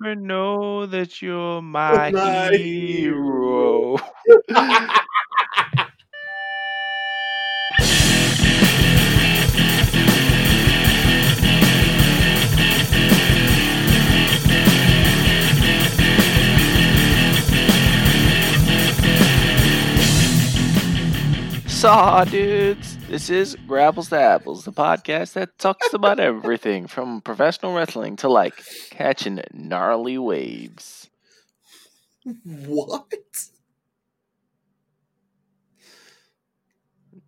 never know that you're my, My hero. Saw dudes. This is Grapples to Apples, the podcast that talks about everything from professional wrestling to like catching gnarly waves. what?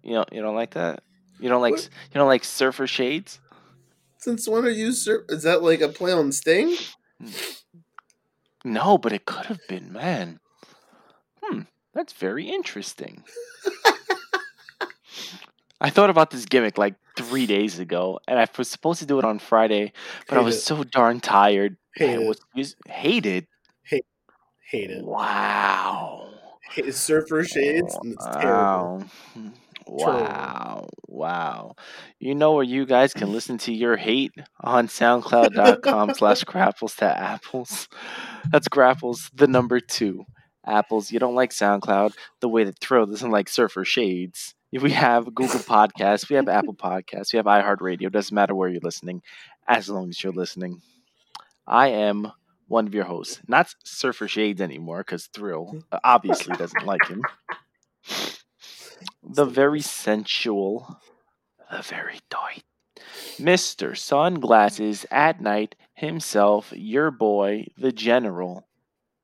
You know, you don't like that? You don't like What? you don't like surfer shades? Since when are you? Sur- is that like a play on Sting? No, but it could have been, man. Hmm, that's very interesting. I thought about this gimmick like three days ago, and I was supposed to do it on Friday, but I was it. so darn tired. Hate and it. was hated. Hate it. Wow. Hate surfer shades. and It's terrible. Wow. Wow. Wow. You know where you guys can listen to your hate on soundcloud.com slash grapples to apples. That's grapples, the number two. Apples. You don't like SoundCloud the way that Thrill doesn't like Surfer Shades. We have Google Podcasts, we have Apple Podcasts, we have iHeartRadio. Doesn't matter where you're listening, as long as you're listening. I am one of your hosts, not Surfer Shades anymore, because Thrill uh, obviously doesn't like him. The very sensual, the very tight, Mr. Sunglasses at Night himself, your boy, the General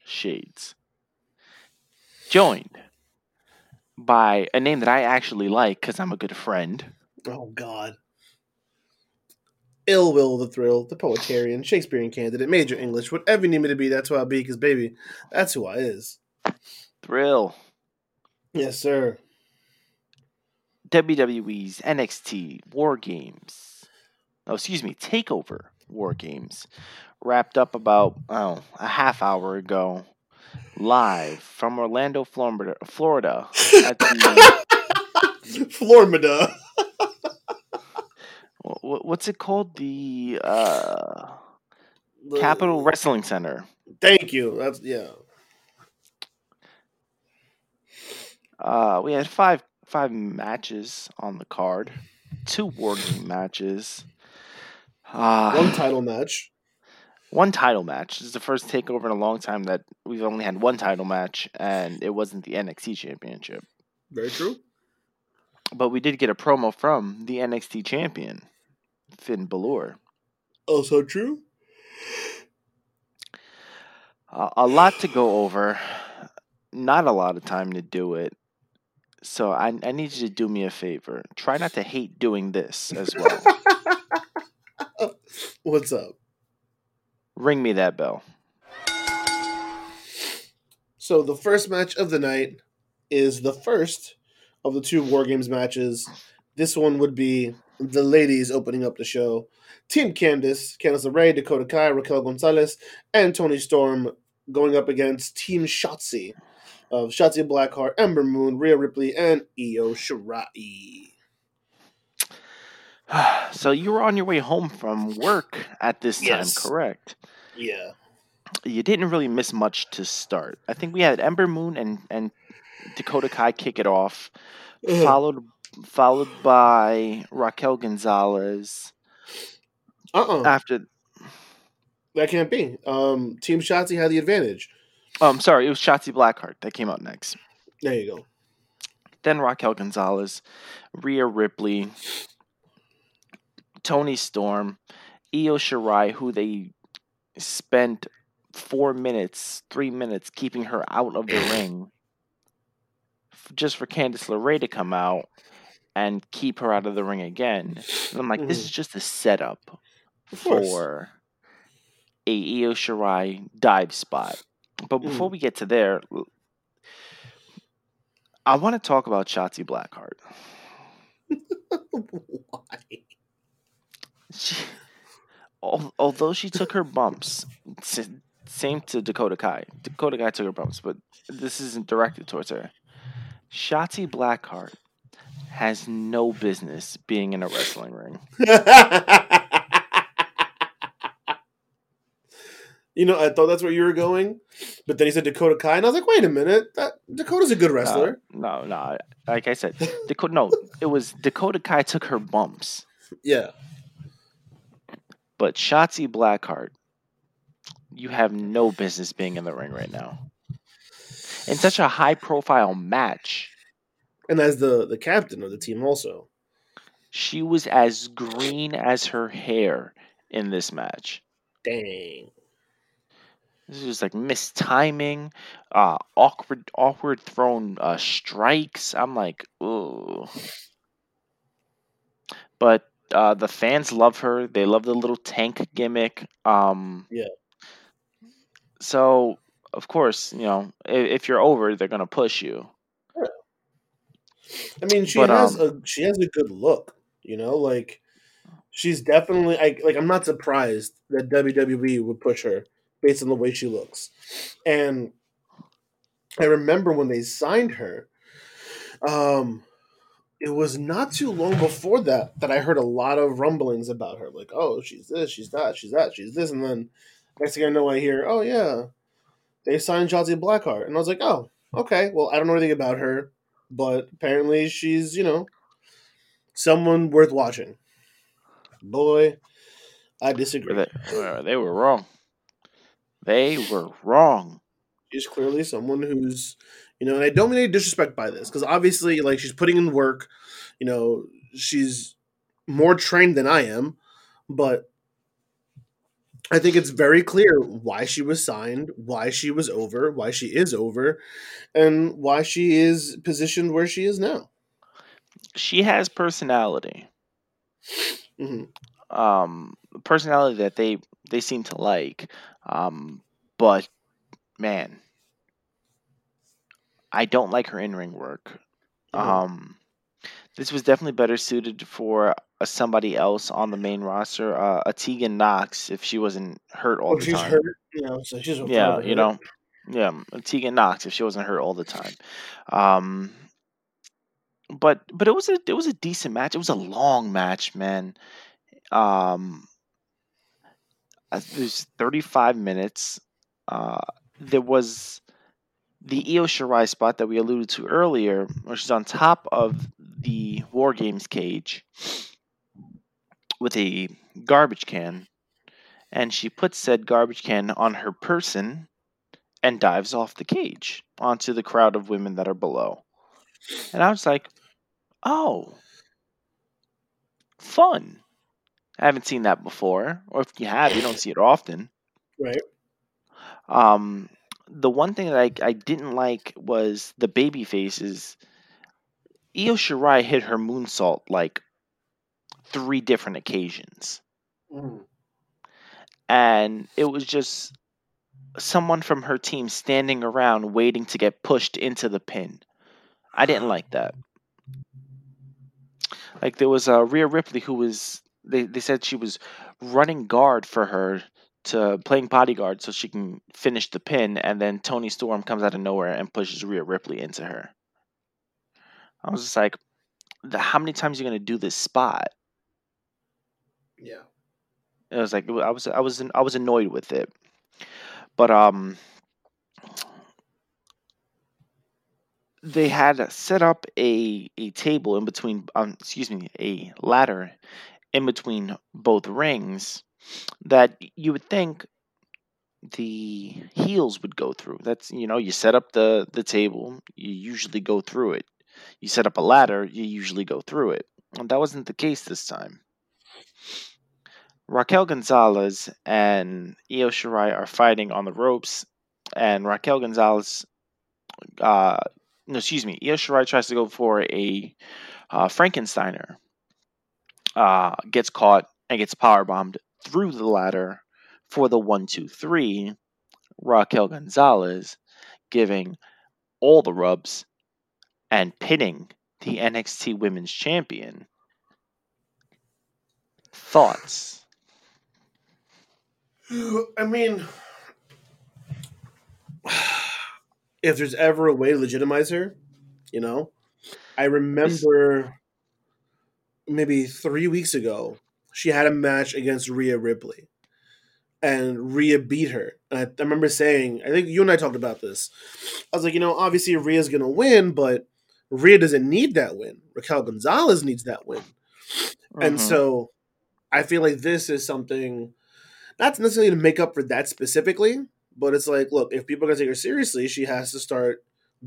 Shades. Joined by a name that I actually like because I'm a good friend. Oh God. Ill Will the Thrill, the poetarian, Shakespearean candidate, major English, whatever you need me to be, that's who I'll be, because baby, that's who I is. Thrill. Yes, sir. WWE's NXT War Games. Oh, excuse me, Takeover War Games wrapped up about oh a half hour ago, live from Orlando, Florida. Florida at the Florida. wh- wh- what's it called? The uh, Capitol Wrestling Center. Thank you. That's yeah. Uh, we had five five matches on the card, two War Game matches. Uh, One title match. One title match. This is the first takeover in a long time that we've only had one title match, and it wasn't the NXT championship. Very true. But we did get a promo from the NXT champion, Finn Balor. Also true. Uh, a lot to go over, not a lot of time to do it. So I, I need you to do me a favor. Try not to hate doing this as well. What's up? Ring me that bell. So the first match of the night is the first of the two War Games matches. This one would be the ladies opening up the show. Team Candice, Candice LeRae, Dakota Kai, Raquel Gonzalez, and Toni Storm going up against Team Shotzi of Shotzi Blackheart, Ember Moon, Rhea Ripley, and Io Shirai. so you were on your way home from work at this time, correct? Yeah. you didn't really miss much to start. I think we had Ember Moon and, and Dakota Kai kick it off, followed followed by Raquel Gonzalez. Uh-uh. After that can't be. Um, Team Shotzi had the advantage. oh, I'm sorry, it was Shotzi Blackheart that came out next. There you go. Then Raquel Gonzalez, Rhea Ripley, Toni Storm, Io Shirai, who they spent four minutes, three minutes keeping her out of the ring just for Candice LeRae to come out and keep her out of the ring again. And I'm like, this Mhm. is just a setup for a Io Shirai dive spot. But before we get to there, I want to talk about Shotzi Blackheart. Why? She, al- although she took her bumps, same to Dakota Kai. Dakota Kai took her bumps, but this isn't directed towards her. Shotzi Blackheart has no business being in a wrestling ring. You know, I thought that's where you were going, but then he said Dakota Kai, and I was like, wait a minute, that Dakota's a good wrestler. No, no, no. Like I said, Dakota. No, it was Dakota Kai took her bumps, Yeah, but Shotzi Blackheart, you have no business being in the ring right now. In such a high profile match, and as the the captain of the team, also. she was as green as her hair in this match. Dang. This was like mistiming, uh, awkward, awkward thrown uh, strikes. I'm like, ooh. But uh, the fans love her. They love the little tank gimmick. Um, Yeah. So of course, you know, if, if you're over, they're gonna push you. I mean, she But, has um, a she has a good look. You know, like she's definitely I, like I'm not surprised that WWE would push her based on the way she looks. And I remember when they signed her, um, it was not too long before that that I heard a lot of rumblings about her, like, oh, she's this, she's that, she's that, she's this, and then next thing I know, I hear, oh yeah, they signed Shotzi Blackheart, and I was like, oh, okay, well, I don't know anything about her, but apparently she's, you know, someone worth watching. Boy, I disagree. They, they were wrong. They were wrong. She's clearly someone who's, you know, and I don't mean any disrespect by this because obviously, like, she's putting in work. You know, she's more trained than I am, but I think it's very clear why she was signed, why she was over, why she is over, and why she is positioned where she is now. She has personality. hmm um personality that they they seem to like um but man i don't like her in-ring work Mhm. um this was definitely better suited for uh, somebody else on the main roster uh a Tegan Nox if she wasn't hurt all Well, the she's time hurt, you know, so she's yeah you hurt. know yeah a Tegan Nox if she wasn't hurt all the time um but but it was a it was a decent match it was a long match man um uh, there's 35 minutes. Uh, there was the Io Shirai spot that we alluded to earlier, which is on top of the War Games cage with a garbage can, and she puts said garbage can on her person and dives off the cage onto the crowd of women that are below. And I was like, oh, fun. I haven't seen that before, or if you have, you don't see it often. Right. Um, the one thing that I, I didn't like was the baby faces. Io Shirai hit her moonsault like three different occasions, Mhm. and it was just someone from her team standing around waiting to get pushed into the pin. I didn't like that. Like there was a Rhea Ripley who was they, they said she was running guard for her to playing bodyguard so she can finish the pin and then Toni Storm comes out of nowhere and pushes Rhea Ripley into her. I was just like the, how many times are you going to do this spot? Yeah. It was like I was I was I was annoyed with it. But um they had set up a a table in between um excuse me a ladder in between both rings that you would think the heels would go through. That's you know you set up the the table you usually go through it. You set up a ladder you usually go through it. And that wasn't the case this time. Raquel Gonzalez and Io Shirai are fighting on the ropes and Raquel Gonzalez uh no, excuse me. Io Shirai tries to go for a uh, Frankensteiner, uh, gets caught and gets power bombed through the ladder for the one, two, three. Raquel Gonzalez giving all the rubs and pinning the NXT Women's Champion. Thoughts? I mean, if there's ever a way to legitimize her, you know, I remember maybe three weeks ago she had a match against Rhea Ripley, and Rhea beat her. And I, I remember saying, I think you and I talked about this. I was like, you know, obviously Rhea's gonna win, but Rhea doesn't need that win. Raquel Gonzalez needs that win. And Mhm. so I feel like this is something not necessarily to make up for that specifically, but it's like, look, if people are gonna take her seriously, she has to start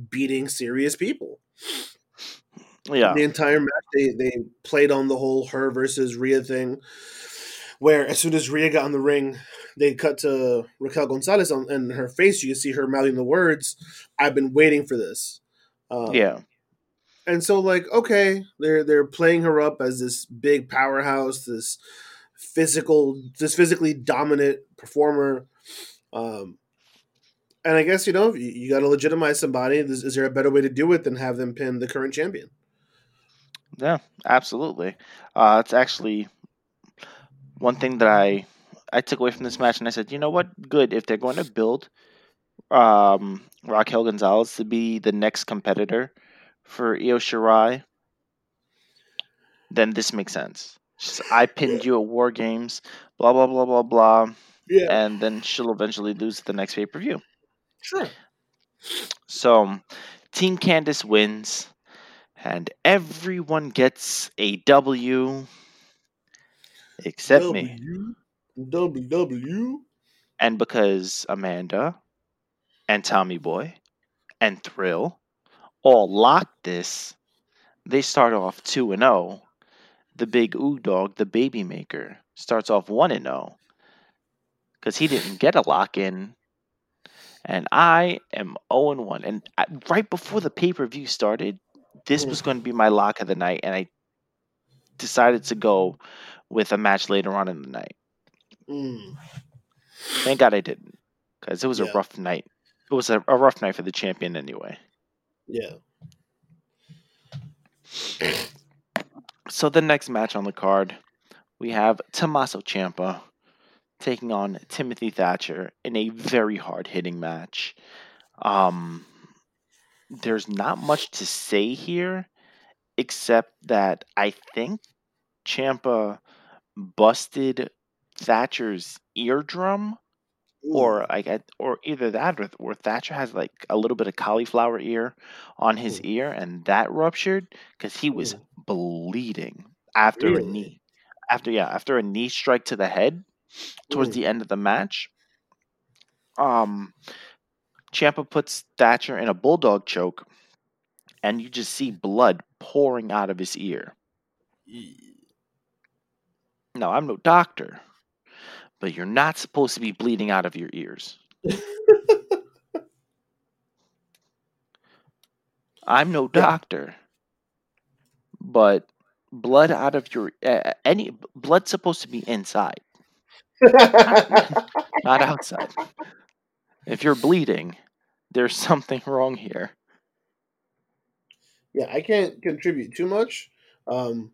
beating serious people. Yeah, The entire match they, they played on the whole her versus Rhea thing. Where as soon as Rhea got in the ring, they cut to Raquel Gonzalez on and her face. You can see her mouthing the words, "I've been waiting for this." Um, yeah, and so like okay they're they're playing her up as this big powerhouse this physical this physically dominant performer um and i guess you know you, you got to legitimize somebody is, is there a better way to do it than have them pin the current champion yeah, absolutely. Uh, it's actually one thing that I I took away from this match, and I said, you know what, good if they're going to build um, Raquel Gonzalez to be the next competitor for Io Shirai, then this makes sense. Just, I pinned you at War Games, blah blah blah blah blah, yeah and then she'll eventually lose the next pay per view. sure So, Team Candice wins, and everyone gets a W except me. w w And because Amanda and Tommy Boy and Thrill all locked this, they start off 2 and 0. The big ooh dog, the baby maker, starts off 1 and 0 because he didn't get a lock in. And I am 0 and 1. And I- right before the pay per view started, this was going to be my lock of the night. And I decided to go with a match later on in the night. Mm. Thank God I didn't because it was Yeah. a rough night. It was a, a rough night for the champion anyway. yeah So the next match on the card, we have Tommaso Ciampa taking on Timothy Thatcher in a very hard hitting match. Um, there's not much to say here, except that I think Ciampa busted Thatcher's eardrum or I get, or either that or, or Thatcher has like a little bit of cauliflower ear on his ear, and that ruptured because he was bleeding after a knee, after yeah, after a knee strike to the head towards the end of the match. Um, Ciampa puts Thatcher in a bulldog choke, and you just see blood pouring out of his ear. Now I'm no doctor, but you're not supposed to be bleeding out of your ears. I'm no doctor, but blood out of your uh, any blood's supposed to be inside, not outside. If you're bleeding, there's something wrong here. yeah, I can't contribute too much. Um,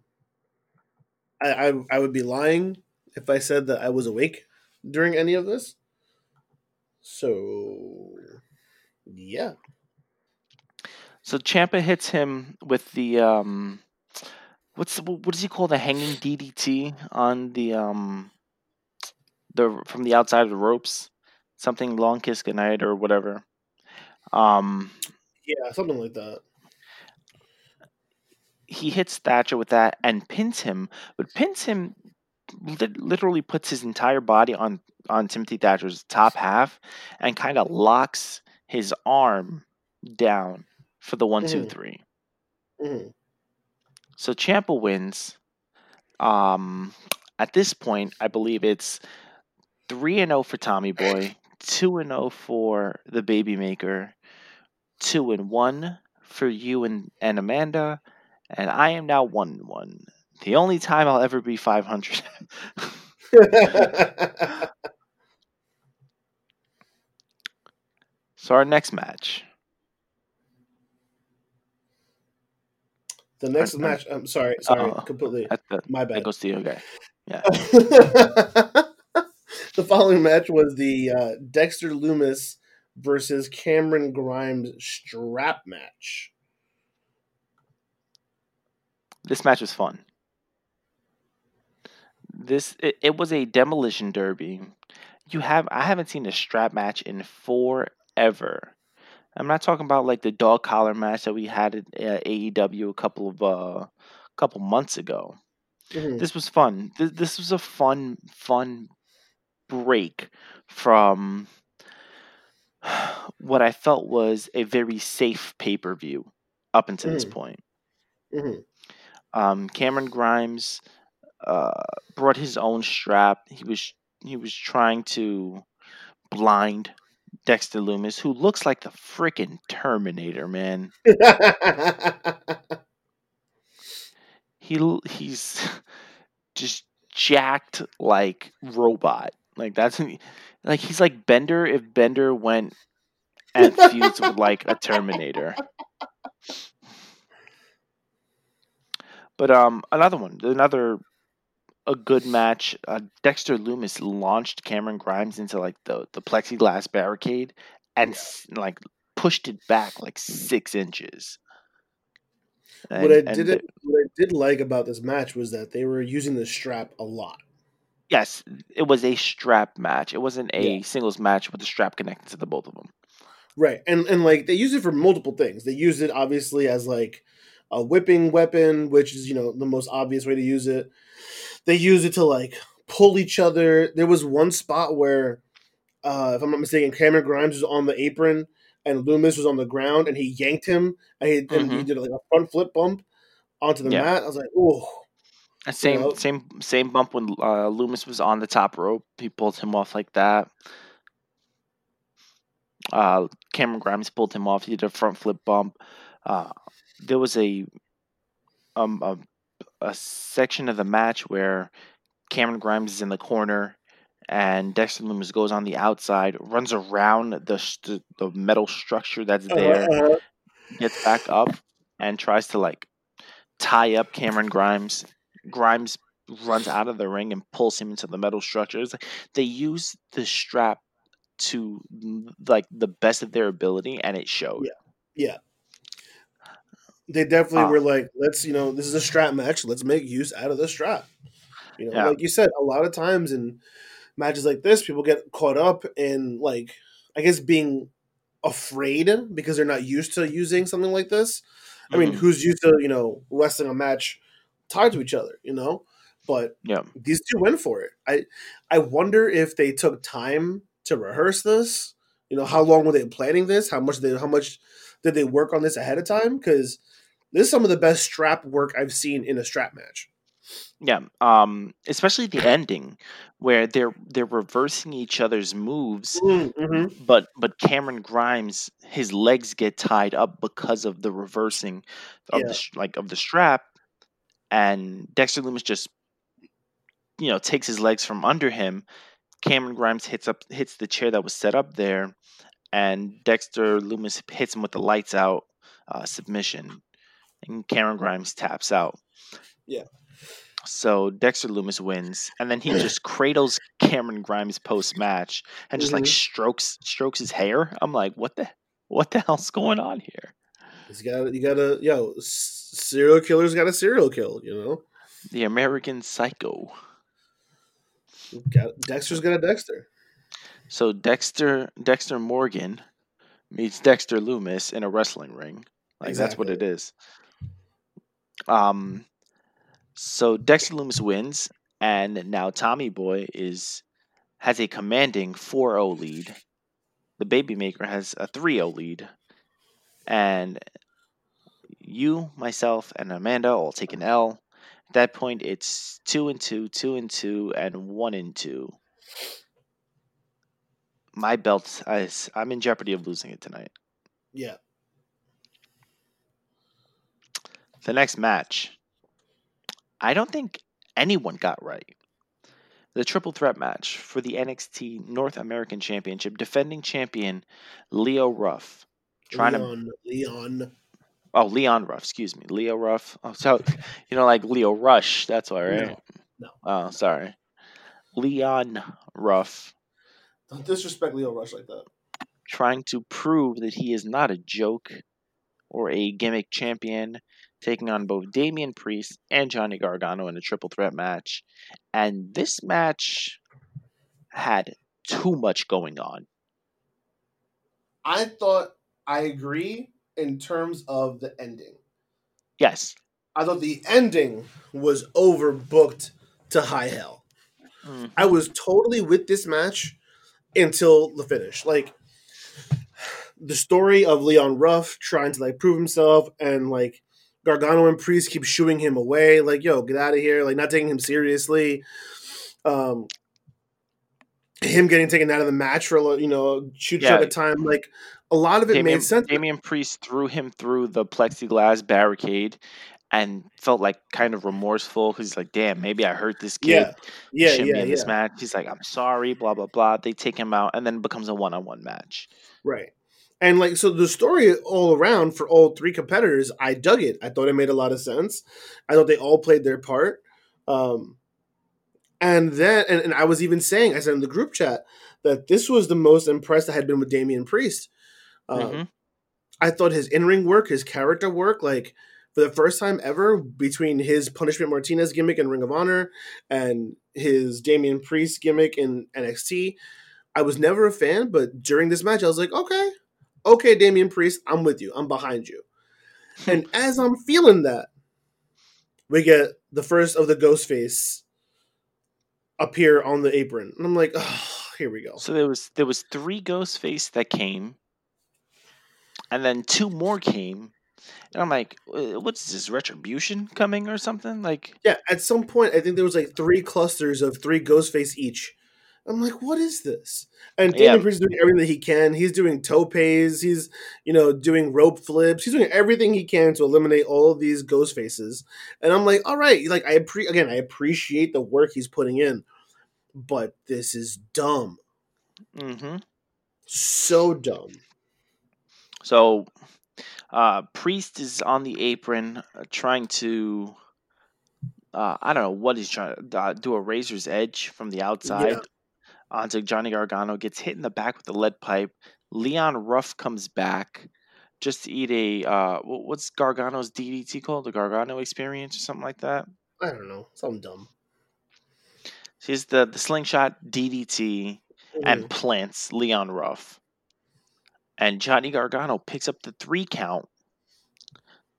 I, I I would be lying if I said that I was awake during any of this. So, yeah, So Ciampa hits him with the um, what's the, what does he call the hanging DDT on the um, the from the outside of the ropes, something long kiss goodnight or whatever. Um, yeah, something like that. he hits Thatcher with that and pins him, but pins him lit- literally puts his entire body on on Timothy Thatcher's top half and kind of locks his arm down for the one two Mhm. three. Mhm. So Ciampa wins. Um, at this point, I believe it's three and zero for Tommy Boy, two and zero for the Baby Maker, two and one for you and, and Amanda, and I am now one and one. The only time I'll ever be five hundred. so our next match. the next match. I'm sorry, sorry, Oh, completely. The, My that bad. goes to you. Okay. Yeah. the following match was the uh, Dexter Lumis versus Cameron Grimes strap match. This match was fun. This it, it was a demolition derby. you have I haven't seen a strap match in forever. I'm not talking about like the dog collar match that we had at AEW a couple of uh couple months ago. Mhm. This was fun. This, this was a fun fun break from what I felt was a very safe pay per view up until this Mhm. point. Mhm. Um, Cameron Grimes uh, brought his own strap. He was he was trying to blind Dexter Lumis, who looks like the freaking Terminator, man. He he's just jacked like robot. Like that's like he's like Bender if Bender went and fused with like a Terminator. But um, another one, another a good match. Uh, Dexter Lumis launched Cameron Grimes into like the the plexiglass barricade and like pushed it back like six inches. what I And- and did what I did like about this match was that they were using the strap a lot. Yes, it was a strap match. It wasn't a Yeah. singles match with the strap connected to the both of them. Right. And and like they use it for multiple things. They use it obviously as like a whipping weapon, which is, you know, the most obvious way to use it. They use it to like pull each other. There was one spot where uh if I'm not mistaken, Cameron Grimes was on the apron and Lumis was on the ground and he yanked him and he, and he Mhm. did like a front flip bump onto the Yeah. mat. I was like, oh same know? same same bump when uh, Lumis was on the top rope. He pulled him off like that. Uh, Cameron Grimes pulled him off. He did a front flip bump. Uh, there was a um a, a section of the match where Cameron Grimes is in the corner and Dexter Lumis goes on the outside, runs around the st- the metal structure that's there, uh, gets back up, and tries to like tie up Cameron Grimes. Grimes runs out of the ring and pulls him into the metal structures. They use the strap to like the best of their ability, and it showed. yeah. yeah. They definitely Uh, were like, let's, you know, this is a strap match. Let's make use out of the strap. You know, Yeah. like you said, a lot of times in matches like this, people get caught up in like, I guess being afraid because they're not used to using something like this. I mean, Mhm. who's used to, you know, wrestling a match tied to each other, you know? But yeah, these two went for it. I I wonder if they took time to rehearse this. You know, how long were they planning this? How much they how much did they work on this ahead of time? Because this is some of the best strap work I've seen in a strap match. yeah. Um, especially the ending where they're they're reversing each other's moves, Mm-hmm. but but Cameron Grimes his legs get tied up because of the reversing of Yeah. the like of the strap, and Dexter Lumis just you know takes his legs from under him. Cameron Grimes hits up hits the chair that was set up there, and Dexter Lumis hits him with the lights out uh, submission, and Cameron Grimes taps out. Yeah. So Dexter Lumis wins, and then he just cradles Cameron Grimes post match and just like Mhm. strokes strokes his hair. I'm like, what the what the hell's going on here? He's got you got to yo s- serial killers got a serial kill. You know, The American Psycho. got Dexter's got a Dexter. So Dexter Dexter Morgan meets Dexter Lumis in a wrestling ring. Like that's what it is. Um so Dexter Lumis wins and now Tommy Boy is has a commanding 4-0 lead. The baby maker has a 3-0 lead. And you, myself, and Amanda all take an L. At that point it's two and two, two and two, and one and two. My belt is I'm in jeopardy of losing it tonight. Yeah, The next match, I don't think anyone got right. The triple threat match for the NXT North American Championship, defending champion Leo Ruff. Trying to Leon, Leon. Oh Leon Ruff, excuse me, Leo Ruff. Oh, so you know like Lio Rush. That's all right. No, no. Oh, sorry, Leon Ruff Don't disrespect Lio Rush like that. trying to prove that he is not a joke or a gimmick champion, taking on both Damian Priest and Johnny Gargano in a triple threat match. And this match had too much going on. I thought I agree in terms of the ending. Yes. I thought the ending was overbooked to high hell. Mm. I was totally with this match until the finish. Like the story of Leon Ruff trying to like prove himself and like Gargano and Priest keep shooing him away, like, yo, get out of here, like not taking him seriously. Um him getting taken out of the match for a you know shoot Yeah. at a time, like a lot of it Damian, made sense. Damian Priest threw him through the plexiglass barricade and felt like kind of remorseful because he's like, damn, maybe I hurt this kid. Yeah, yeah, yeah, in yeah. this match. He's like, I'm sorry, blah, blah, blah. They take him out and then it becomes a one on one match. Right. And like so the story all around for all three competitors, I dug it. I thought it made a lot of sense. I thought they all played their part. Um and then and, and I was even saying, I said in the group chat that this was the most impressed I had been with Damian Priest. Um, Mhm. I thought his in-ring work, his character work, like for the first time ever, between his Punishment Martinez gimmick in Ring of Honor and his Damian Priest gimmick in NXT, I was never a fan, but during this match, I was like, okay, okay, Damian Priest, I'm with you, I'm behind you. and as I'm feeling that, we get the first of the Ghostface appear on the apron, and I'm like, oh, here we go. So there was there was three Ghostface that came, and then two more came, and I'm like, "Uh, what's this retribution coming or something? Like, Yeah, at some point, I think there was like three clusters of three Ghostface each. I'm like, what is this? And Yeah. Damian Priest is doing everything that he can. He's doing topes. He's, you know, doing rope flips. He's doing everything he can to eliminate all of these ghost faces. And I'm like, all right, like I appre- again, I appreciate the work he's putting in, but this is dumb, Mm-hmm. so dumb. So uh, Priest is on the apron uh, trying to. Uh, I don't know what he's trying to uh, do a razor's edge from the outside onto Johnny Gargano. Gets hit in the back with the lead pipe. Leon Ruff comes back just to eat a uh, what's Gargano's DDT called? The Gargano Experience or something like that. I don't know, something dumb. He's the the slingshot DDT and Mhm. plants Leon Ruff. And Johnny Gargano picks up the three count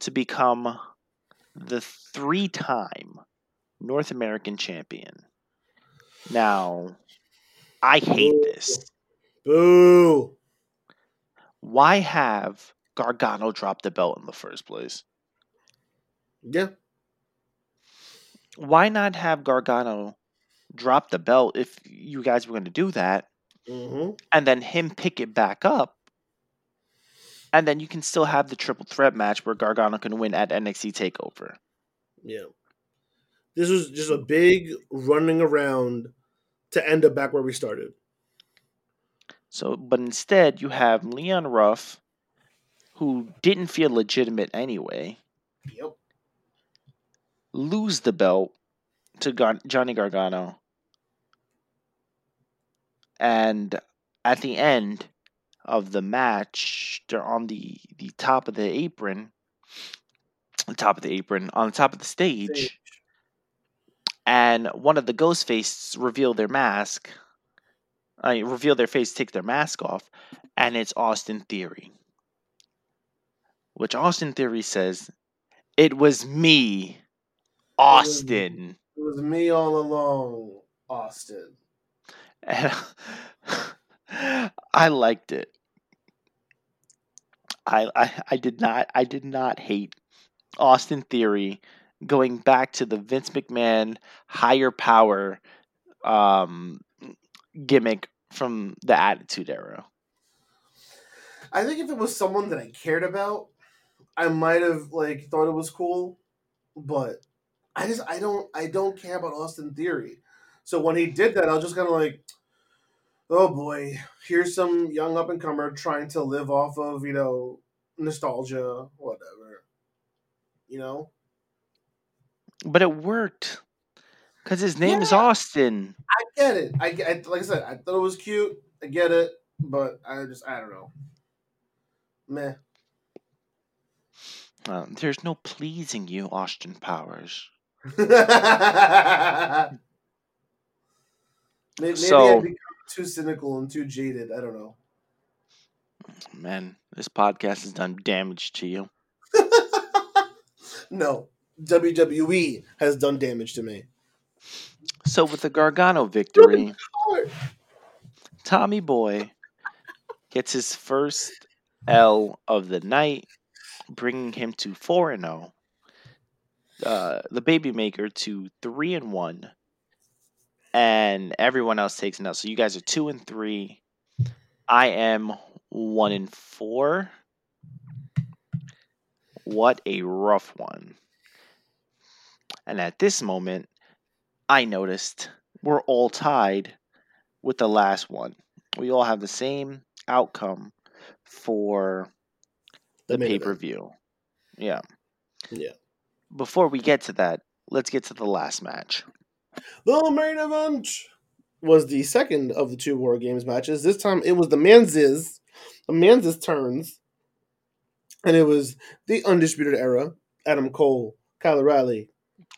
to become the three time North American champion. Now, I hate this. boo. Why have Gargano drop the belt in the first place? Yeah, Why not have Gargano drop the belt if you guys were going to do that hmm and then him pick it back up? And then you can still have the triple threat match where Gargano can win at NXT TakeOver. yeah. This was just a big running around to end up back where we started. So, but instead, you have Leon Ruff, who didn't feel legitimate anyway, Yep. lose the belt to Gar- Johnny Gargano. And at the end of the match, they're on the, the top of the apron, the top of the apron, on the top of the stage, and one of the ghost faces reveal their mask. I mean, reveal their face, take their mask off, and it's Austin Theory. Which Austin Theory says, "It was me, Austin." It was me all along, Austin. And I liked it. I, I I did not I did not hate Austin Theory going back to the Vince McMahon higher power um gimmick from the Attitude Era. I think if it was someone that I cared about, I might have like thought it was cool, but I just I don't I don't care about Austin Theory. So when he did that, I was just kind of like, oh boy, here's some young up and comer trying to live off of you know nostalgia, whatever. You know, But it worked. Cuz his name is Austin. I get it. I, get- I like I said, I thought it was cute. I get it, but I just I don't know. Meh. Uh, there's no pleasing you, Austin Powers. maybe, maybe So- too cynical and too jaded. I don't know. Man, this podcast has done damage to you. no, WWE has done damage to me. So with the Gargano victory, Tommy Boy gets his first L of the night, bringing him to four and zero. Uh, the baby maker to three and one, and everyone else takes an L. So you guys are two and three. I am one and four. What a rough one. And at this moment, I noticed we're all tied with the last one. We all have the same outcome for the, main pay per view. Yeah. Yeah. Before we get to that, let's get to the last match. The main event was the second of the two War Games matches. This time it was the Manz's, the Manz's turns, and it was the Undisputed Era. Adam Cole, Kyle O'Reilly,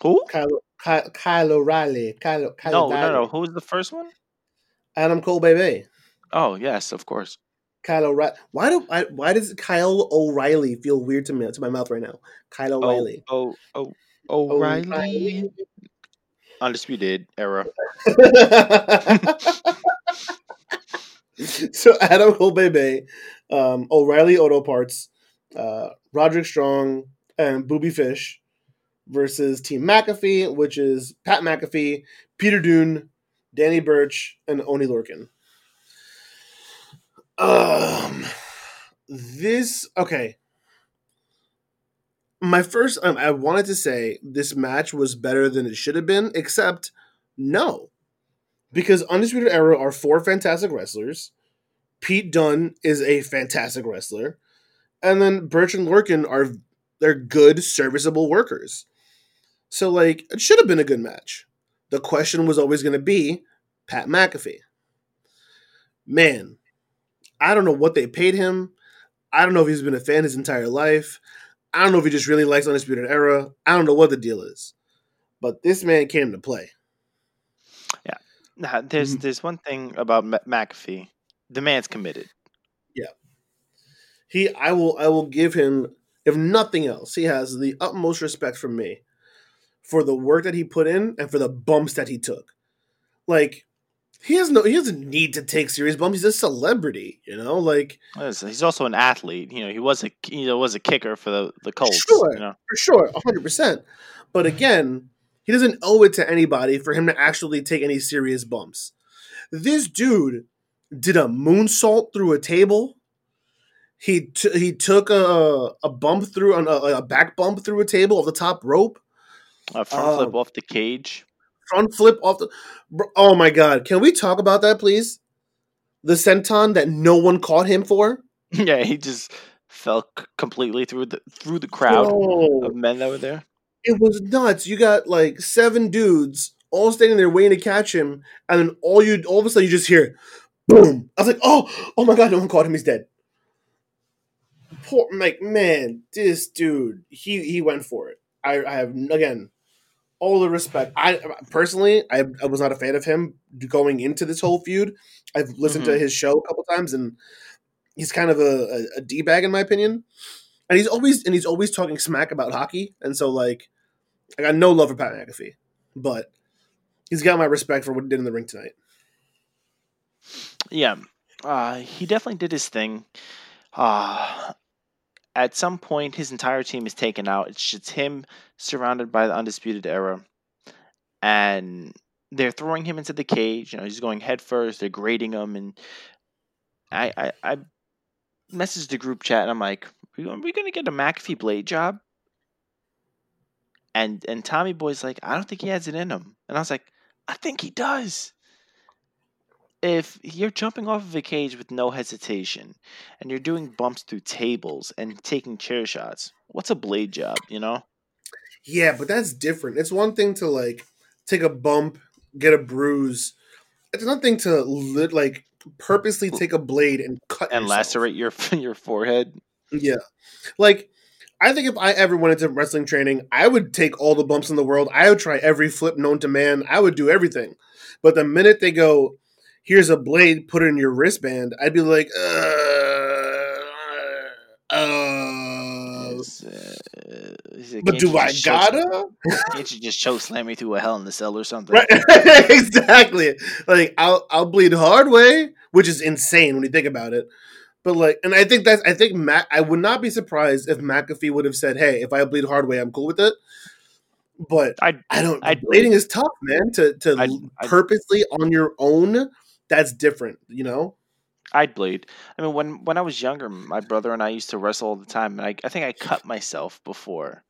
Who? Kyle, Kyle, Kyle O'Reilly, Kyle, Kyle No, O'Reilly. no, no. Who was the first one? Adam Cole, baby. Oh, yes, of course. Kyle O'Reilly. Why do I, why does Kyle O'Reilly feel weird to me to my mouth right now? Kyle oh, O'Reilly. Oh, oh, oh, O'Reilly. Undisputed era. so Adam Cole Bebe, um, O'Reilly Auto Parts, uh, Roderick Strong, and Booby Fish versus Team McAfee, which is Pat McAfee, Peter Dunne, Danny Burch, and Oni Lorcan. Um, this okay. My first, um, I wanted to say this match was better than it should have been, except no, because Undisputed Era are four fantastic wrestlers. Pete Dunne is a fantastic wrestler, and then Burch and Lorcan are they're good, serviceable workers. So like it should have been a good match. The question was always going to be Pat McAfee. Man, I don't know what they paid him. I don't know if he's been a fan his entire life. I don't know if he just really likes Undisputed Era. I don't know what the deal is. But this man came to play. Yeah. Now, there's Mhm. there's one thing about McAfee. The man's committed. Yeah, he I will I will give him if nothing else, he has the utmost respect from me for the work that he put in and for the bumps that he took. Like he has no he doesn't need to take serious bumps. He's a celebrity, you know? Like He's also an athlete. You know, he was a he was a kicker for the the Colts. Sure. You know, for sure, hundred percent. But again, he doesn't owe it to anybody for him to actually take any serious bumps. This dude did a moonsault through a table. He t- he took a a bump through a, a back bump through a table off the top rope. a front flip Oh. off the cage. Front flip off the. Oh my god! Can we talk about that, please? The senton that no one caught him for. yeah, he just fell c- completely through the through the crowd of men that were there. it was nuts. You got like seven dudes all standing there waiting to catch him, and then all you all of a sudden you just hear boom. I was like, oh, oh my god, no one caught him. He's dead. Poor like man, this dude, he he went for it. I, I have again all the respect. I personally, I, I was not a fan of him going into this whole feud. I've listened to his show a couple times, and he's kind of a, a, a d bag in my opinion. And he's always and he's always talking smack about hockey, and so like I got no love for Pat McAfee, but he's got my respect for what he did in the ring tonight. Yeah, uh, he definitely did his thing. Uh, at some point, his entire team is taken out. It's just him surrounded by the Undisputed Era. And they're throwing him into the cage. You know, he's going head first. They're grading him. And I, I, I messaged the group chat and I'm like, are we going to get a McAfee Blade job? And, and Tommy Boy's like, I don't think he has it in him. And I was like, I think he does if you're jumping off of a cage with no hesitation and you're doing bumps through tables and taking chair shots, what's a blade job, you know? Yeah, but that's different. It's one thing to like take a bump, get a bruise. It's another thing to lit, like purposely take a blade and cut And yourself. lacerate your your forehead. Yeah, like I think if I ever went into wrestling training, I would take all the bumps in the world. I would try every flip known to man. I would do everything. But the minute they go, here's a blade, put it in your wristband, I'd be like, uh, uh, It's, uh, he but do I gotta? Can't you just choke slam me through a hell in the cell or something? Right, exactly. Like I'll I'll bleed hard way, which is insane when you think about it. But like, and I think that's I think Mac. I would not be surprised if McAfee would have said, "Hey, if I bleed hard way, I'm cool with it." But I'd- I don't. I'd bleeding is tough, man. To to I'd- I'd- purposely on your own, that's different. You know. I'd bleed. I mean, when when I was younger, my brother and I used to wrestle all the time, and I, I think I cut myself before.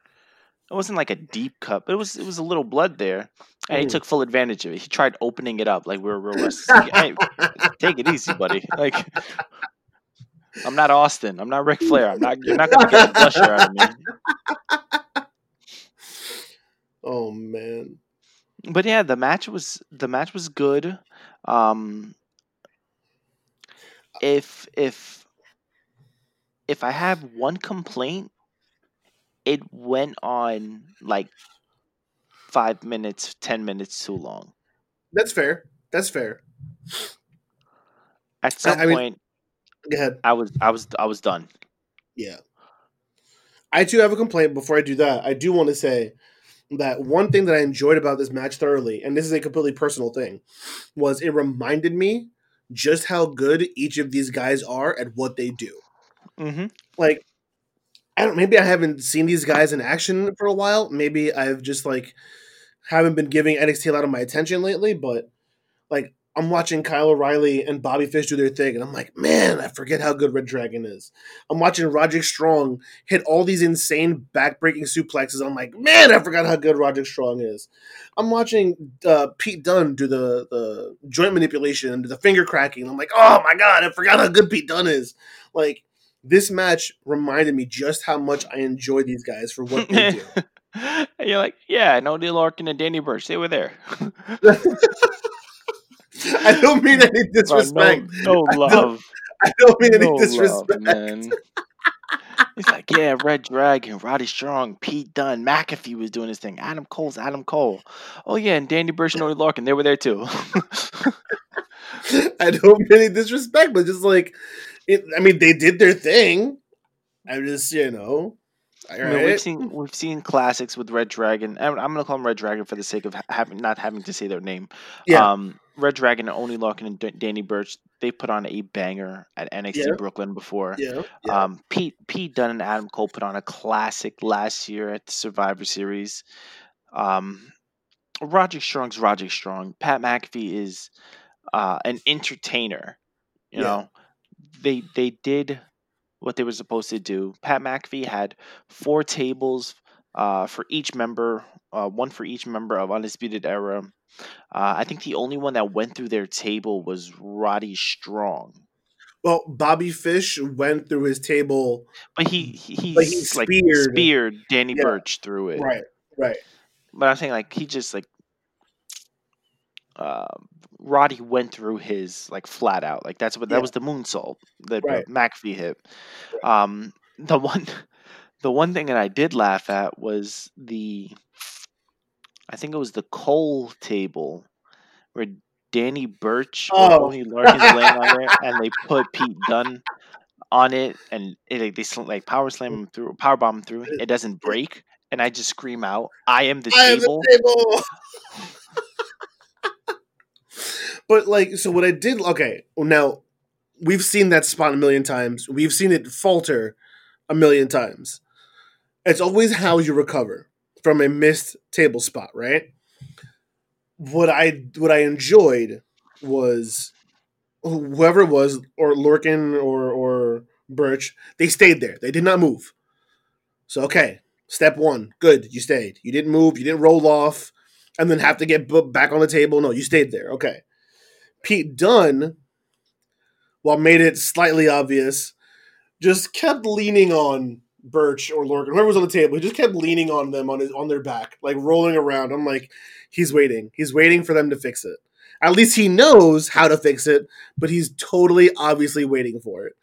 It wasn't like a deep cut, but it was it was a little blood there, and he Mhm. took full advantage of it. He tried opening it up like we were real wrestlers. Hey, take it easy, buddy. Like, I'm not Austin. I'm not Ric Flair. I'm not. You're not gonna get a gusher out of me. Oh man. But yeah, the match was the match was good. Um, if if if I have one complaint, it went on like five minutes, ten minutes too long. That's fair. That's fair. At some I mean- point, Go ahead. I was I was I was done. Yeah. I too have a complaint before I do that. I do want to say that one thing that I enjoyed about this match thoroughly, and this is a completely personal thing, was it reminded me just how good each of these guys are at what they do. Mm-hmm. Like, I don't. Maybe I haven't seen these guys in action for a while. Maybe I've just like haven't been giving NXT a lot of my attention lately. But like, I'm watching Kyle O'Reilly and Bobby Fish do their thing, and I'm like, man, I forget how good Red Dragon is. I'm watching Roderick Strong hit all these insane backbreaking suplexes. I'm like, man, I forgot how good Roderick Strong is. I'm watching uh, Pete Dunne do the the joint manipulation and the finger cracking. I'm like, oh my god, I forgot how good Pete Dunne is. Like this match reminded me just how much I enjoy these guys for what they do. you're like, yeah, no Neil Larkin and Danny Burch. They were there. I don't mean any disrespect. no, no love. I don't mean any disrespect. love, man. He's like, yeah, Red Dragon, Roddy Strong, Pete Dunne, McAfee was doing his thing. Adam Cole's Adam Cole. Oh yeah, and Danny Burch and Oney Lorcan, they were there too. I don't mean any disrespect, but just like, it, I mean, they did their thing. I'm just, you know, I mean, we've seen we've seen classics with Red Dragon. I'm, I'm gonna call them Red Dragon for the sake of having not having to say their name. Yeah. Um, Red Dragon and Oney Lorcan and D- Danny Burch. They put on a banger at NXT Yeah. Brooklyn before. Yeah, yeah. Um, Pete Pete Dunne and Adam Cole put on a classic last year at the Survivor Series. Um, Roger Strong's Roger Strong. Pat McAfee is uh, an entertainer. You Yeah. know, they they did what they were supposed to do. Pat McAfee had four tables uh, for each member, uh, one for each member of Undisputed Era. Uh, I think the only one that went through their table was Roddy Strong. well, Bobby Fish went through his table. But he he, But he like speared- speared Danny Yeah. Burch through it. Right, right. But I'm saying like he just like uh, Roddy went through his like flat out. Like that's what Yeah. that was the moonsault that Right. McAfee hit. Um, the one the one thing that I did laugh at was the I think it was the Cole table where Danny Burch or Oh. Tony Larkin's laying on there and they put Pete Dunne on it and it, like, they sl- like power slam him through power bomb him through it doesn't break and I just scream out I am the I am the table. But like, so what I did? Okay, now we've seen that spot a million times. We've seen it falter a million times. It's always how you recover from a missed table spot, right? What I what I enjoyed was whoever it was, or Lorcan or or Burch, they stayed there. They did not move. So okay, step one, good, you stayed. You didn't move. You didn't roll off, and then have to get back on the table. No, you stayed there. Okay. Pete Dunne, while made it slightly obvious, just kept leaning on Burch or Lorcan, whoever was on the table. He just kept leaning on them on his on their back, like rolling around. I'm like, he's waiting. He's waiting for them to fix it. At least he knows how to fix it, but he's totally obviously waiting for it.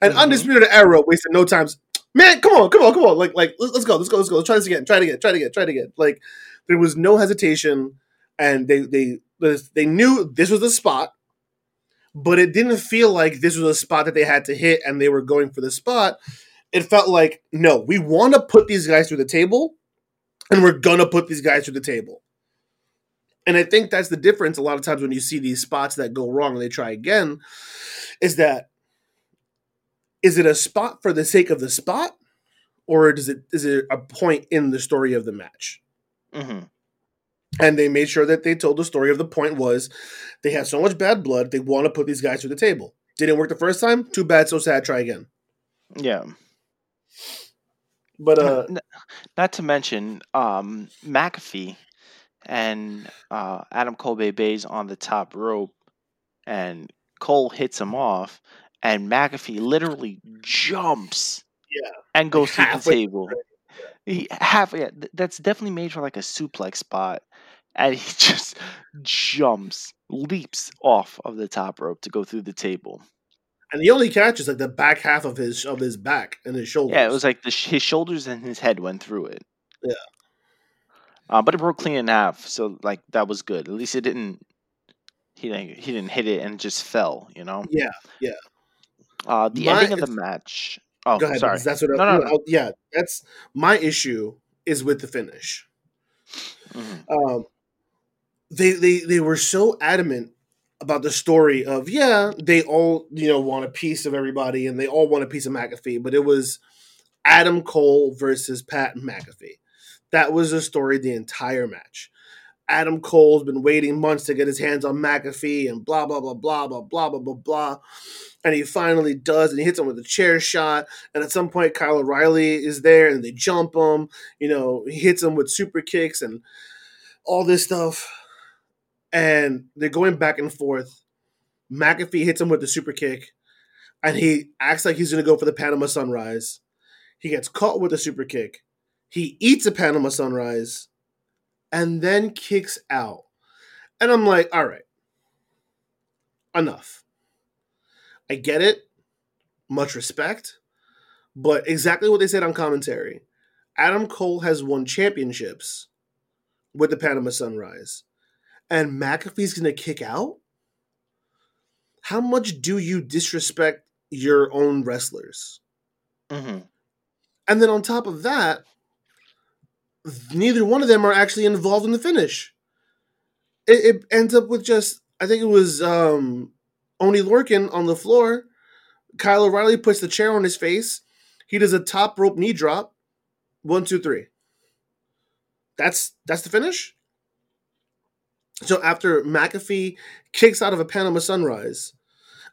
And Mhm. Undisputed Era wasted no time. Man, come on, come on, come on. Like, like, let's let's go, let's go, let's go. Let's try this again. Try it again. Try it again. Try it again. Like, there was no hesitation, and they they they knew this was the spot. but it didn't feel like this was a spot that they had to hit and they were going for the spot. It felt like, no, we want to put these guys through the table and we're to put these guys through the table. And I think that's the difference a lot of times when you see these spots that go wrong and they try again is that is it a spot for the sake of the spot or is it is it a point in the story of the match? Mm-hmm. And they made sure that they told the story of the point was they had so much bad blood, they want to put these guys through the table. Didn't work the first time, too bad, so sad, try again. Yeah. But uh not to mention um McAfee and uh Adam Cole Bay's on the top rope and Cole hits him off and McAfee literally jumps yeah and goes like through the table. Half yeah, that's definitely made for like a suplex spot. And he just jumps, leaps off of the top rope to go through the table. And the only catch is like the back half of his of his back and his shoulders. Yeah, it was like the, his shoulders and his head went through it. Yeah. Uh, but it broke clean in half, so like that was good. At least it didn't. He didn't. He didn't hit it and it just fell. You know. Yeah. Yeah. Uh, the My- ending of the match. Oh, Go ahead. sorry. That's what. No, I, no, no. Yeah, that's my issue is with the finish. Mhm. Um, they they they were so adamant about the story of yeah, they all you know want a piece of everybody and they all want a piece of McAfee, but it was Adam Cole versus Pat McAfee. That was the story the entire match. Adam Cole's been waiting months to get his hands on McAfee and blah blah blah blah blah blah blah blah blah. And he finally does, and he hits him with a chair shot. And at some point, Kyle O'Reilly is there, and they jump him. You know, he hits him with super kicks and all this stuff. And they're going back and forth. McAfee hits him with the super kick, and he acts like he's going to go for the Panama Sunrise. He gets caught with a super kick. He eats a Panama Sunrise, and then kicks out. And I'm like, all right, enough. I get it. Much respect. But exactly what they said on commentary Adam Cole has won championships with the Panama Sunrise. And McAfee's going to kick out? How much do you disrespect your own wrestlers? Mhm. And then on top of that, neither one of them are actually involved in the finish. It, it ends up with just, I think it was um, Oney Lorcan on the floor. Kyle O'Reilly puts the chair on his face. He does a top rope knee drop. One, two, three. That's that's the finish. So after McAfee kicks out of a Panama Sunrise,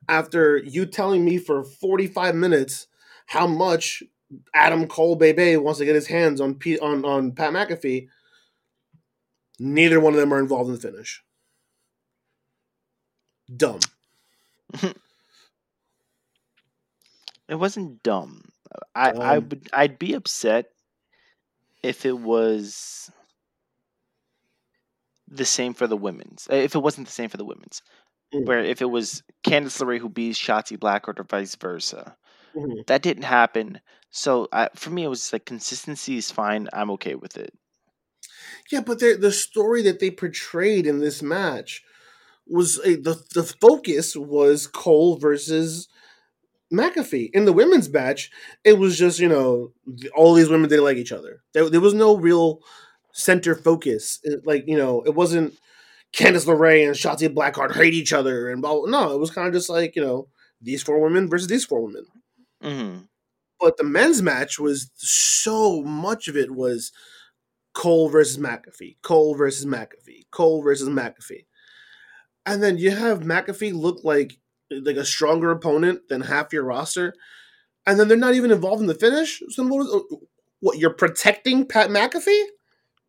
after you telling me for 45 minutes how much Adam Cole Bebe wants to get his hands on P- on on Pat McAfee, neither one of them are involved in the finish. Dumb. It wasn't dumb. I I Um, would I'd be upset if it was the same for the women's. uh, If it wasn't the same for the women's, Mm. where if it was Candice LeRae who beats Shotzi Blackheart or vice versa, Mhm. that didn't happen. So I, for me, it was like consistency is fine. I'm okay with it. Yeah, but the the story that they portrayed in this match was a, the the focus was Cole versus McAfee. In the women's match, it was just you know all these women didn't like each other. There, there was no real center focus. It- like you know, it wasn't Candice LeRae and Shotzi Blackheart hate each other and blah. blah. No, it was kind of just like you know these four women versus these four women. Hmm But the men's match was so much of it was Cole versus McAfee, Cole versus McAfee, Cole versus McAfee. And then you have McAfee look like like a stronger opponent than half your roster, and then they're not even involved in the finish. So what, was, what you're protecting Pat McAfee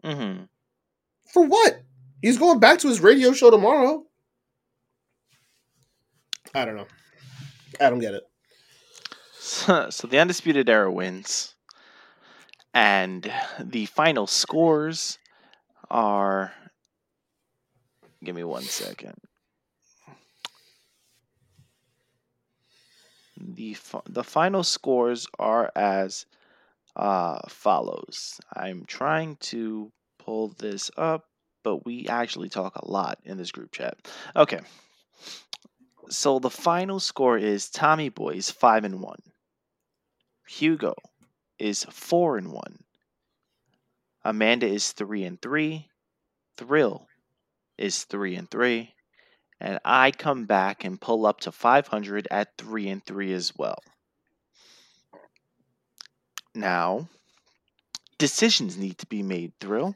hmm for? What? He's going back to his radio show tomorrow. I don't know. I don't get it. So, the undisputed era wins, and the final scores are. Give me one second. The the final scores are as uh, follows. I'm trying to pull this up, but we actually talk a lot in this group chat. Okay. So the final score is Tommy Boy's five and one. Hugo is four and one. Amanda is three and three. Thrill is three and three. And I come back and pull up to 500 at three and three as well. Now, decisions need to be made, Thrill.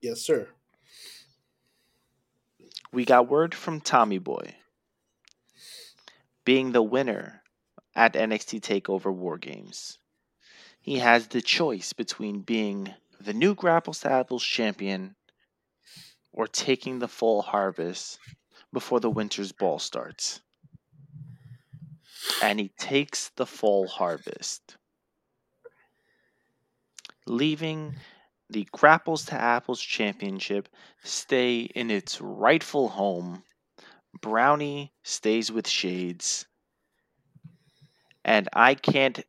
Yes, sir. We got word from Tommy Boy being the winner at NXT TakeOver War Games. He has the choice between being the new Grapples to Apples champion or taking the full harvest before the winter's ball starts. And he takes the full harvest, leaving the Grapples to Apples championship stay in its rightful home. Brownie stays with Shades. And I can't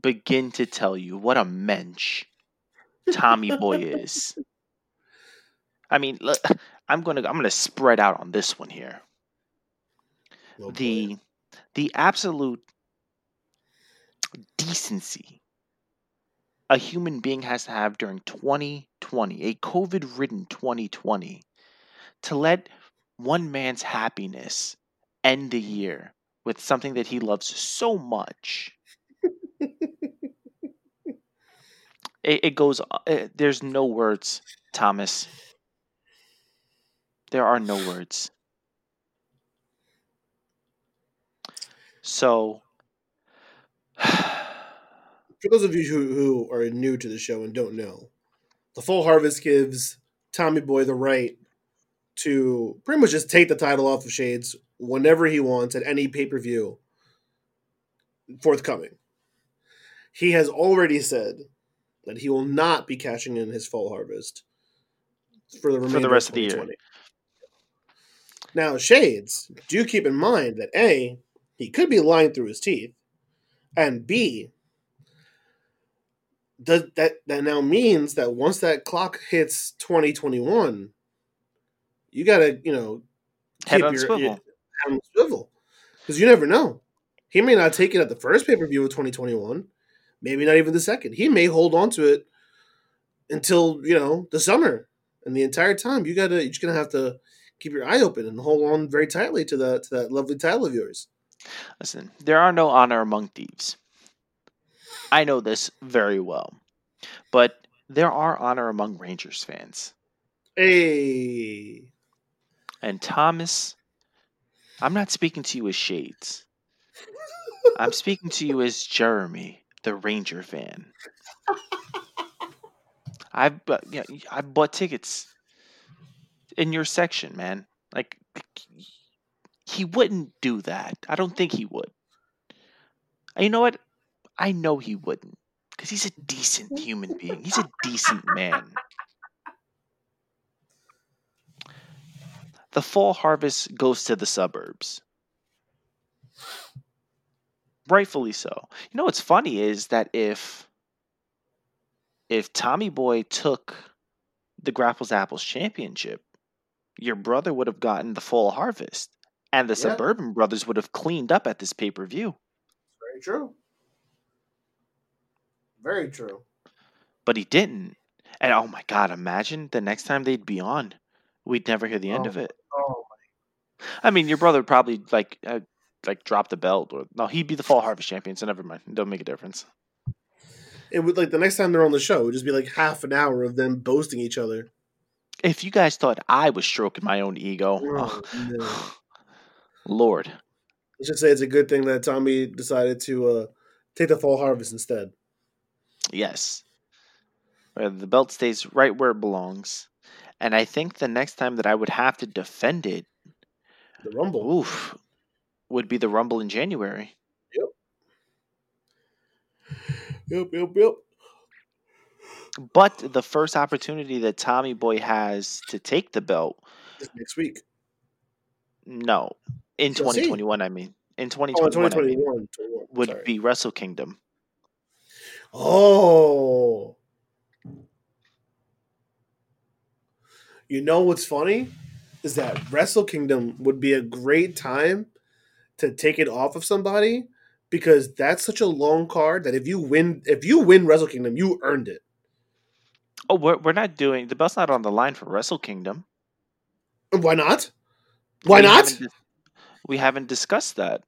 begin to tell you what a mensch Tommy Boy is. I mean, look, I'm gonna I'm gonna spread out on this one here. Oh, boy. the the absolute decency a human being has to have during 2020, a COVID ridden 2020, to let one man's happiness end the year with something that he loves so much. it, it goes, uh, there's no words, Thomas. There are no words. So, For those of you who, who are new to the show and don't know, the full harvest gives Tommy Boy the right to pretty much just take the title off of Shades whenever he wants at any pay per view forthcoming. He has already said that he will not be cashing in his fall harvest for the remainder rest of the year. Now, Shades, do keep in mind that A, he could be lying through his teeth, and B, does that that now means that once that clock hits 2021, you gotta, you know, head keep your, your on swivel. Because you never know. He may not take it at the first pay per view of 2021, maybe not even the second. He may hold on to it until, you know, the summer. And the entire time you gotta you're just gonna have to keep your eye open and hold on very tightly to that to that lovely title of yours. Listen, there are no honor among thieves. I know this very well. But there are honor among Rangers fans. Hey. And Thomas, I'm not speaking to you as Shades. I'm speaking to you as Jeremy, the Ranger fan. I've know, I bought tickets in your section, man. Like he wouldn't do that. I don't think he would. You know what? I know he wouldn't because he's a decent human being. He's a decent man. The fall harvest goes to the suburbs. Rightfully so. You know what's funny is that if if Tommy Boy took the Grapples Apples championship, your brother would have gotten the fall harvest. And the Yeah. Suburban brothers would have cleaned up at this pay per view. Very true. Very true. But he didn't. And oh my god, imagine the next time they'd be on. We'd never hear the end Oh. of it. Oh I mean, your brother would probably like uh, like drop the belt, or no, he'd be the fall harvest champion. So never mind, it don't make a difference. it would like the next time they're on the show, it would just be like half an hour of them boasting each other. If you guys thought I was stroking my own ego, Oh, no. Lord, Let's just say it's a good thing that Tommy decided to uh, take the fall harvest instead. yes, the belt stays right where it belongs. And I think the next time that I would have to defend it, The Rumble. oof, would be the Rumble in January. Yep, yep, yep. But the first opportunity that Tommy Boy has to take the belt, next week. no, in We'll 2021, I mean, in Oh, 2021, I mean, 2021. would sorry. be Wrestle Kingdom. Oh. You know what's funny? Is that Wrestle Kingdom would be a great time to take it off of somebody because that's such a long card that if you win if you win Wrestle Kingdom, you earned it. Oh, we're, we're not doing the belt's not on the line for Wrestle Kingdom. Why not? Why We not? haven't we haven't discussed that.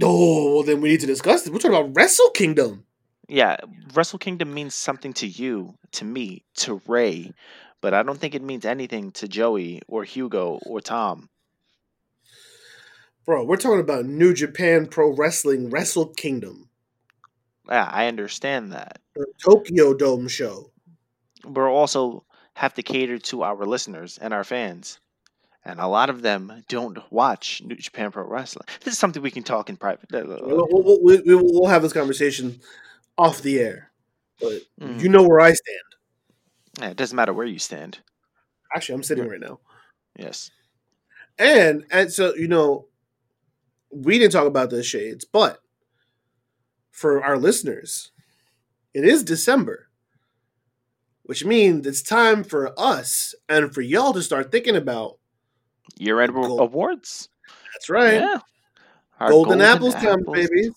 Oh, well, then we need to discuss it. We're talking about Wrestle Kingdom. Yeah, Wrestle Kingdom means something to you, to me, to Ray, but I don't think it means anything to Joey or Hugo or Tom. Bro, we're talking about New Japan Pro Wrestling Wrestle Kingdom, Yeah, I understand that. the Tokyo Dome show. We're also have to cater to our listeners and our fans. And a lot of them don't watch New Japan Pro Wrestling. This is something we can talk in private. We'll, we'll, we'll, we'll, we'll have this conversation off the air, but Mm. you know where I stand. Yeah, it doesn't matter where you stand. Actually, I'm sitting right now. Yes. And and so you know, we didn't talk about the shades, but for our listeners, it is December, which means it's time for us and for y'all to start thinking about. Year end Gold- awards. That's right, Yeah. Our golden, apples time, apples. baby.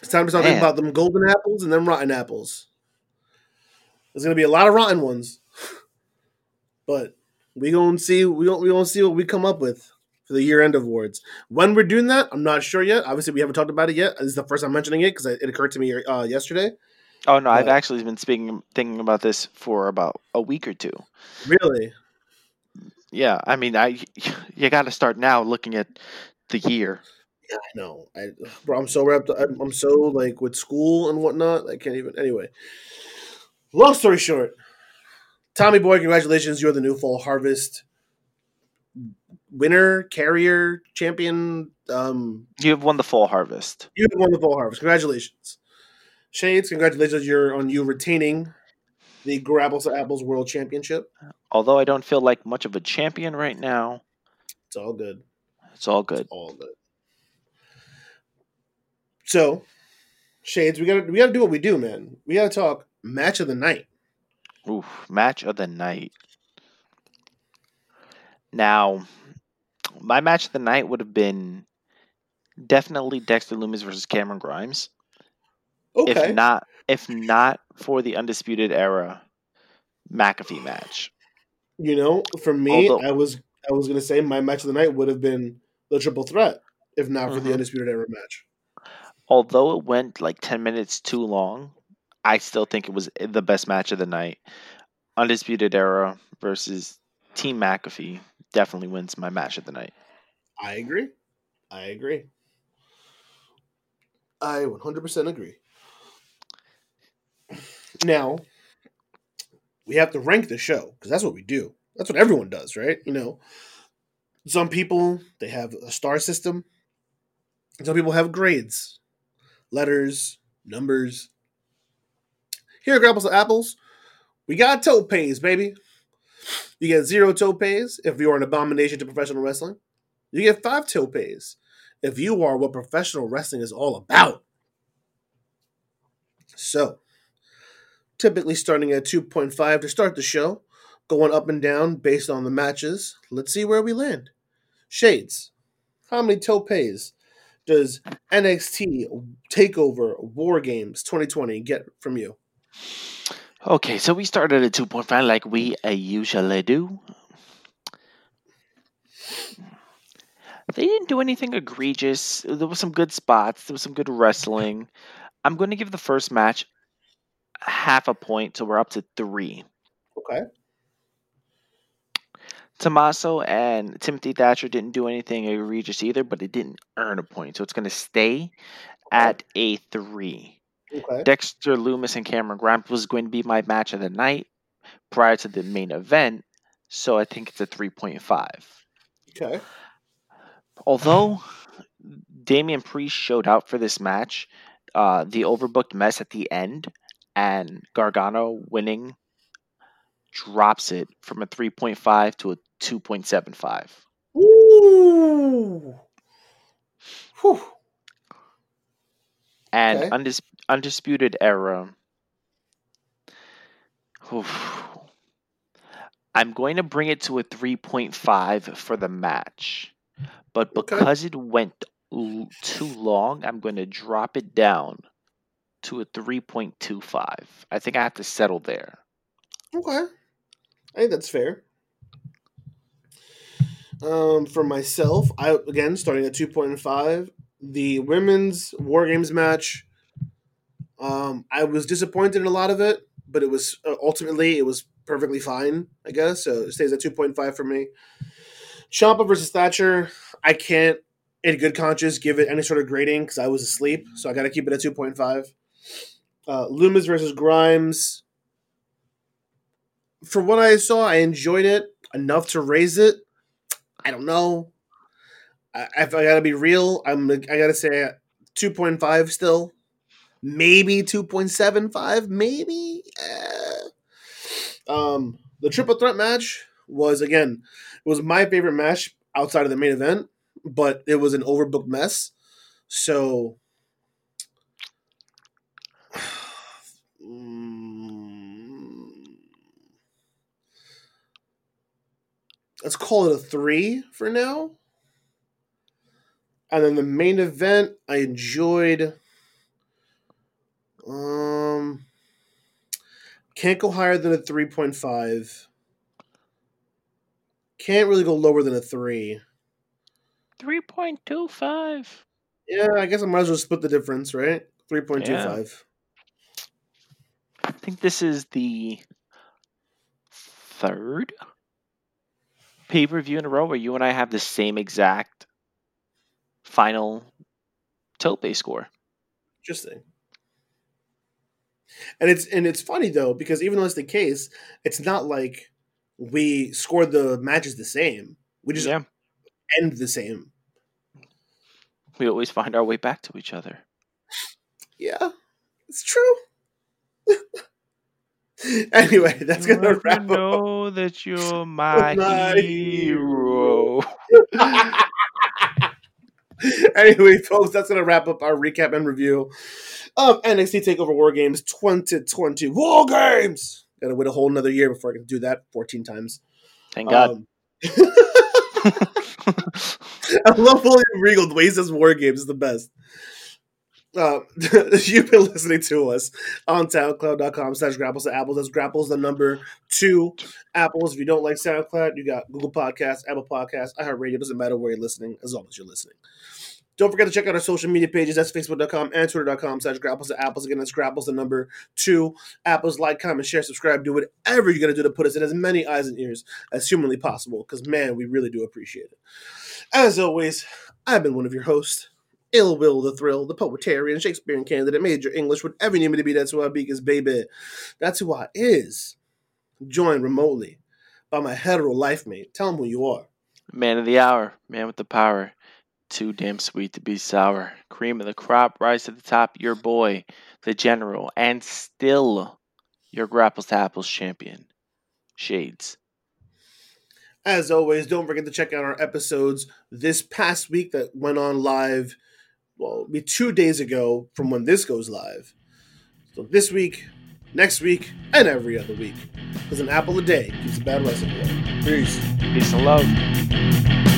It's time to start thinking about them golden apples and them rotten apples. There's gonna be a lot of rotten ones, but we gonna see we gonna, we gonna see what we come up with for the year end awards. When we're doing that, I'm not sure yet. Obviously, we haven't talked about it yet. This is the first time mentioning it because it occurred to me uh, yesterday. Oh no, I've actually been speaking thinking about this for about a week or two. Really, Yeah, I mean, I you got to start now looking at the year. yeah, I know. I, bro, I'm so wrapped. I'm, I'm so like with school and whatnot. I can't even. Anyway, long story short, Tommy Boy, congratulations! You're the new Fall Harvest winner, carrier, champion. Um, You have won the fall harvest. you have won the Fall Harvest. Congratulations, Shades. Congratulations! You're on you retaining the Grapples to Apples World Championship. Although I don't feel like much of a champion right now, It's all good. it's all good. all good. So, Shades, we gotta we gotta do what we do, man. We gotta talk match of the night. Oof, match of the night. Now, my match of the night would have been definitely Dexter Lumis versus Cameron Grimes. Okay. If not, if not for the undisputed era McAfee match. you know, for me, Although- I was I was gonna say my match of the night would have been the triple threat, if not for the Mhm. undisputed era match. Although it went like ten minutes too long, I still think it was the best match of the night. Undisputed era versus Team McAfee definitely wins my match of the night. I agree. I agree. I 100% agree. Now, we have to rank the show because that's what we do. That's what everyone does, right? You know, some people they have a star system. Some people have grades, letters, numbers. Here Grapples to Apples, we got topes, baby. You get zero topes if you're an abomination to professional wrestling. You get five topes if you are what professional wrestling is all about. So, typically starting at 2.5 to start the show, going up and down based on the matches. Let's see where we land. Shades, how many topes does NXT Takeover War Games 2020 get from you? Okay, so we started at 2.5 like we uh, usually do. They didn't do anything egregious. There was some good spots. There was some good wrestling. I'm going to give the first match half a point, so we're up to three. Okay. Tommaso and Timothy Thatcher didn't do anything egregious either, but it didn't earn a point, so it's going to stay at a three. Okay. Dexter Lumis and Cameron Grimes was going to be my match of the night prior to the main event, so I think it's a 3.5. Okay. Although Damian Priest showed out for this match, uh, the overbooked mess at the end and Gargano winning drops it from a 3.5 to a 2.75. Ooh. Whew. And Okay. undis- undisputed era. Oof. I'm going to bring it to a 3.5 for the match. but Okay. because it went l- too long, I'm going to drop it down to a 3.25. I think I have to settle there. Okay. I think that's fair. Um, for myself, I again starting at two point five. The women's war games match. Um, I was disappointed in a lot of it, but it was uh, ultimately it was perfectly fine. I guess so. It stays at two point five for me. Ciampa versus Thatcher. I can't, in good conscience, give it any sort of grading because I was asleep, so I got to keep it at two point five. Uh, Lumis versus Grimes for what I saw, I enjoyed it enough to raise it. I don't know. I, if I gotta be real, I'm I gotta say two point five still, maybe two point seven five, maybe. Eh. Um, the triple threat match was again, it was my favorite match outside of the main event, but it was an overbooked mess. So. Mm, let's call it a three for now. And then the main event, I enjoyed. Um, can't go higher than a three point five. Can't really go lower than a three. 3.25. Yeah, I guess I might as well split the difference, right? Three point two five. I think this is the third pay per view in a row where you and I have the same exact final tope score. Interesting. And it's and it's funny though because even though it's the case, it's not like we scored the matches the same. We just Yeah, end the same. we always find our way back to each other. Yeah, it's true. anyway, that's gonna wrap up. know that you're my, My hero. anyway, folks, that's gonna wrap up our recap and review of NXT Takeover War Games 2020 War Games. Gotta wait a whole another year before I can do that 14 times. Thank God. Um, I love William Regal. The way he says war games is the best. Uh, you've been listening to us on SoundCloud.com slash grapples to apples. That's grapples the number two apples. If you don't like SoundCloud, you got Google Podcasts, Apple Podcasts, iHeartRadio. Doesn't matter where you're listening, as long as you're listening. Don't forget to check out our social media pages. That's Facebook.com and Twitter.com slash grapples to apples. Again, that's grapples the number two apples. Like, comment, share, subscribe. Do whatever you're going to do to put us in as many eyes and ears as humanly possible because, man, we really do appreciate it. As always, I've been one of your hosts, Ill Will the Thrill, the poetarian, Shakespearean candidate, major English, whatever you need me to be, that's who I be, because baby, that's who I is. Joined remotely by my hetero life mate. Tell him who you are. Man of the hour, man with the power. Too damn sweet to be sour. Cream of the crop, rise to the top. Your boy, the general, and still your grapples to apples champion. Shades. As always, don't forget to check out our episodes this past week that went on live. Well, it'll be two days ago from when this goes live. So this week, next week, and every other week. Because an apple a day keeps a bad recipe. Peace. Peace and love.